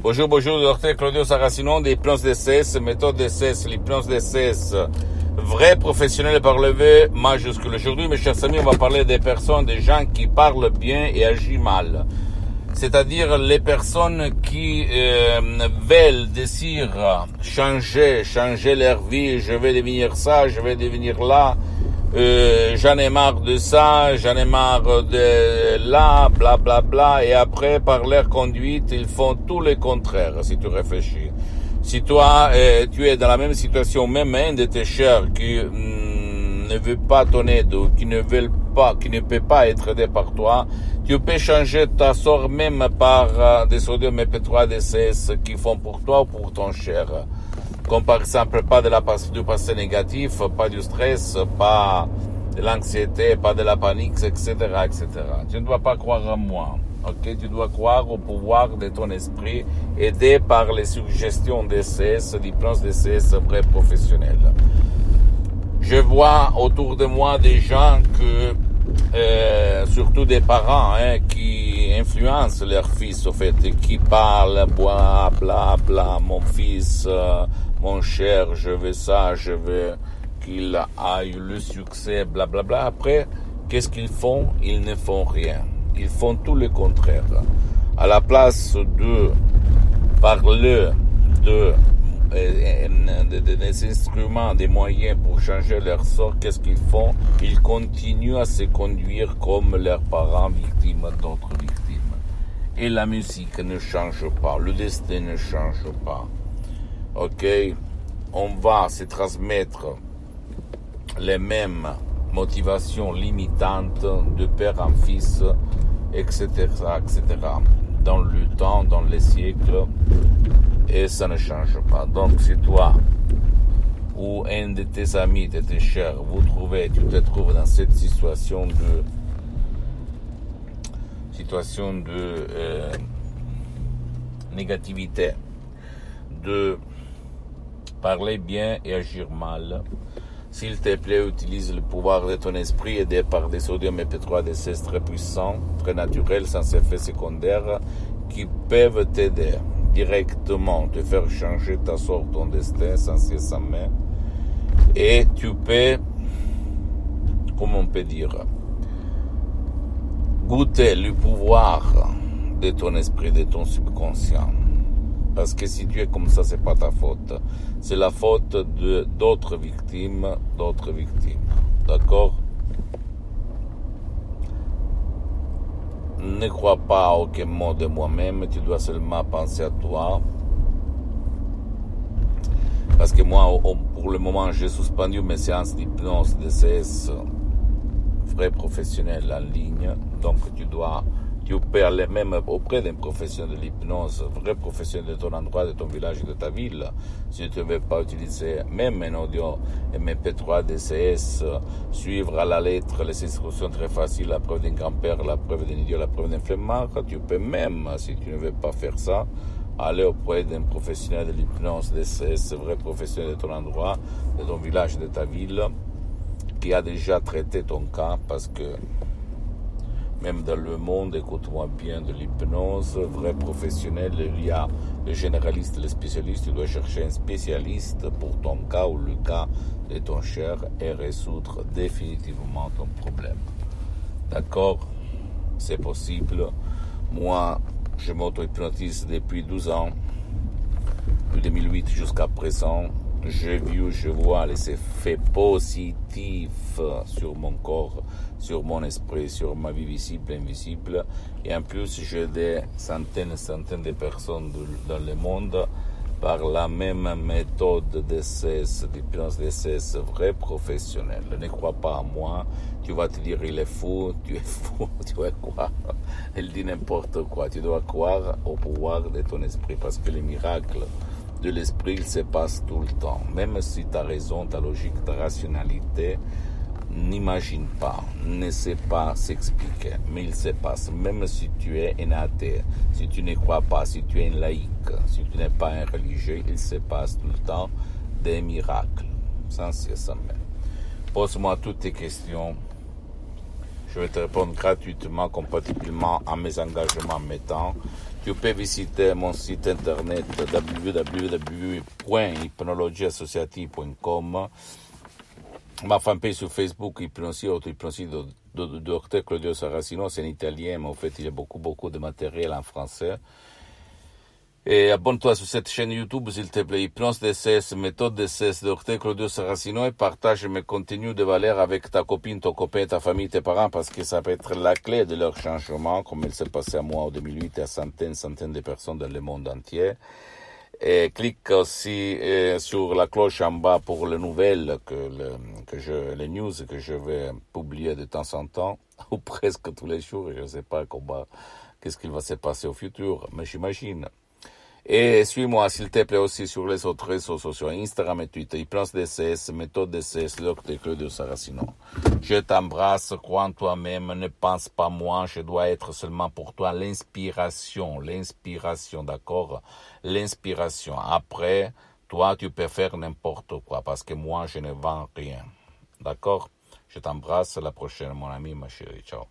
Bonjour, bonjour, docteur Claudio Saracino d'hypnose DCS, méthode DCS, l'hypnose DCS, vrai professionnel par le V majuscule. Aujourd'hui, mes chers amis, on va parler des personnes, des gens qui parlent bien et agissent mal. C'est-à-dire les personnes qui euh, veulent, désirent changer, changer leur vie, je vais devenir ça, je vais devenir là, euh, j'en ai marre de ça, j'en ai marre de là, bla bla bla, et après par leur conduite, ils font tout le contraire, si tu réfléchis. Si toi, euh, tu es dans la même situation, même un de tes chers qui mm, ne veut pas ton aide ou qui ne veut pas, qui ne peut pas être aidé par toi, tu peux changer ta sort même par euh, des sodium MP3 DCS qui font pour toi ou pour ton cher comme par exemple pas de la du passé négatif, pas du stress, pas de l'anxiété, pas de la panique, etc., etc. Tu ne dois pas croire en moi. Ok, tu dois croire au pouvoir de ton esprit, aidé par les suggestions d'essais, d'hypnose d'essais vrais professionnels. Je vois autour de moi des gens que, euh, surtout des parents, hein, qui influencent leur fils, au fait, qui parlent, bla, bla, bla, mon fils, euh, mon cher, je veux ça, je veux qu'il aille le succès, blablabla. Bla, bla. Après, qu'est-ce qu'ils font? Ils ne font rien. Ils font tout le contraire. À la place de parler de, de, des instruments, des moyens pour changer leur sort, qu'est-ce qu'ils font? Ils continuent à se conduire comme leurs parents victimes d'autres victimes. Et la musique ne change pas, le destin ne change pas ok, on va se transmettre les mêmes motivations limitantes de père en fils, etc., etc., dans le temps, dans les siècles, et ça ne change pas. Donc, si toi ou un de tes amis, de tes chers, vous trouvez, tu te trouves dans cette situation de situation de euh, négativité, de parler bien et agir mal. S'il te plaît, utilise le pouvoir de ton esprit aidé par des sodium MP3 DCS très puissants, très naturels, sans effet secondaire, qui peuvent t'aider directement, te faire changer ta sorte, ton destin, sans main. Et tu peux, comment on peut dire, goûter le pouvoir de ton esprit, de ton subconscient. Parce que si tu es comme ça, c'est pas ta faute. C'est la faute de d'autres victimes, d'autres victimes. D'accord? Ne crois pas à aucun mot de moi-même, tu dois seulement penser à toi. Parce que moi, pour le moment, j'ai suspendu mes séances d'hypnose DCS vrais professionnels en ligne. Donc, tu dois tu peux aller même auprès d'un professionnel de l'hypnose, vrai professionnel de ton endroit, de ton village, de ta ville. Si tu ne veux pas utiliser même un audio MP3 DCS, suivre à la lettre les instructions très faciles, la preuve d'un grand-père, la preuve d'un idiot, la preuve d'un flemmard, tu peux même, si tu ne veux pas faire ça, aller auprès d'un professionnel de l'hypnose DCS, vrai professionnel de ton endroit, de ton village, de ta ville, qui a déjà traité ton cas parce que même dans le monde, écoute-moi bien, de l'hypnose, vrai professionnel, il y a le généraliste, le spécialiste, tu dois chercher un spécialiste pour ton cas ou le cas de ton cher et résoudre définitivement ton problème. D'accord? C'est possible. Moi, je m'auto-hypnotise depuis 12 ans, de 2008 jusqu'à présent j'ai vu, je vois les effets positifs sur mon corps, sur mon esprit, sur ma vie visible et invisible. Et en plus, j'ai des centaines et centaines de personnes dans le monde par la même méthode d'essai, d'hypnose d'essai vrai professionnel. Ne crois pas à moi, tu vas te dire il est fou, tu es fou, tu vois quoi? Il dit n'importe quoi, tu dois croire au pouvoir de ton esprit parce que les miracles de l'esprit, il se passe tout le temps. Même si ta raison, ta logique, ta rationalité n'imagine pas, ne sait pas s'expliquer, mais il se passe. Même si tu es un athée, si tu ne crois pas, si tu es un laïc, si tu n'es pas un religieux, il se passe tout le temps des miracles, sans cesse. Pose-moi toutes tes questions. Je vais te répondre gratuitement, compatiblement à mes engagements temps. Tu peux visiter mon site internet www.hypnologieassociative.com ma fanpage sur Facebook, de, de, de, Dr Claudio Saracino, c'est en italien, mais en fait, il y a beaucoup, beaucoup de matériel en français. Et abonne-toi sur cette chaîne YouTube, s'il te plaît. Hypnose DCS, méthode DCS, Dr Claudio Saracino, et partage mes contenus de valeur avec ta copine, ton copain, ta famille, tes parents, parce que ça peut être la clé de leur changement, comme il s'est passé à moi en 2008 et à centaines, centaines de personnes dans le monde entier. Et clique aussi euh, sur la cloche en bas pour les nouvelles que, que je, les news que je vais publier de temps en temps, ou presque tous les jours. Je ne sais pas comment, qu'est-ce qu'il va se passer au futur, mais j'imagine. Et suis-moi, s'il te plaît, aussi sur les autres réseaux sociaux, Instagram et Twitter, Hypnose DCS, Méthode DCS, Docteur Claudio Saracino. Je t'embrasse, crois en toi-même, ne pense pas moi, je dois être seulement pour toi l'inspiration, l'inspiration, d'accord? L'inspiration. Après, toi, tu peux faire n'importe quoi, parce que moi, je ne vends rien. D'accord? Je t'embrasse, la prochaine, mon ami, ma chérie. Ciao.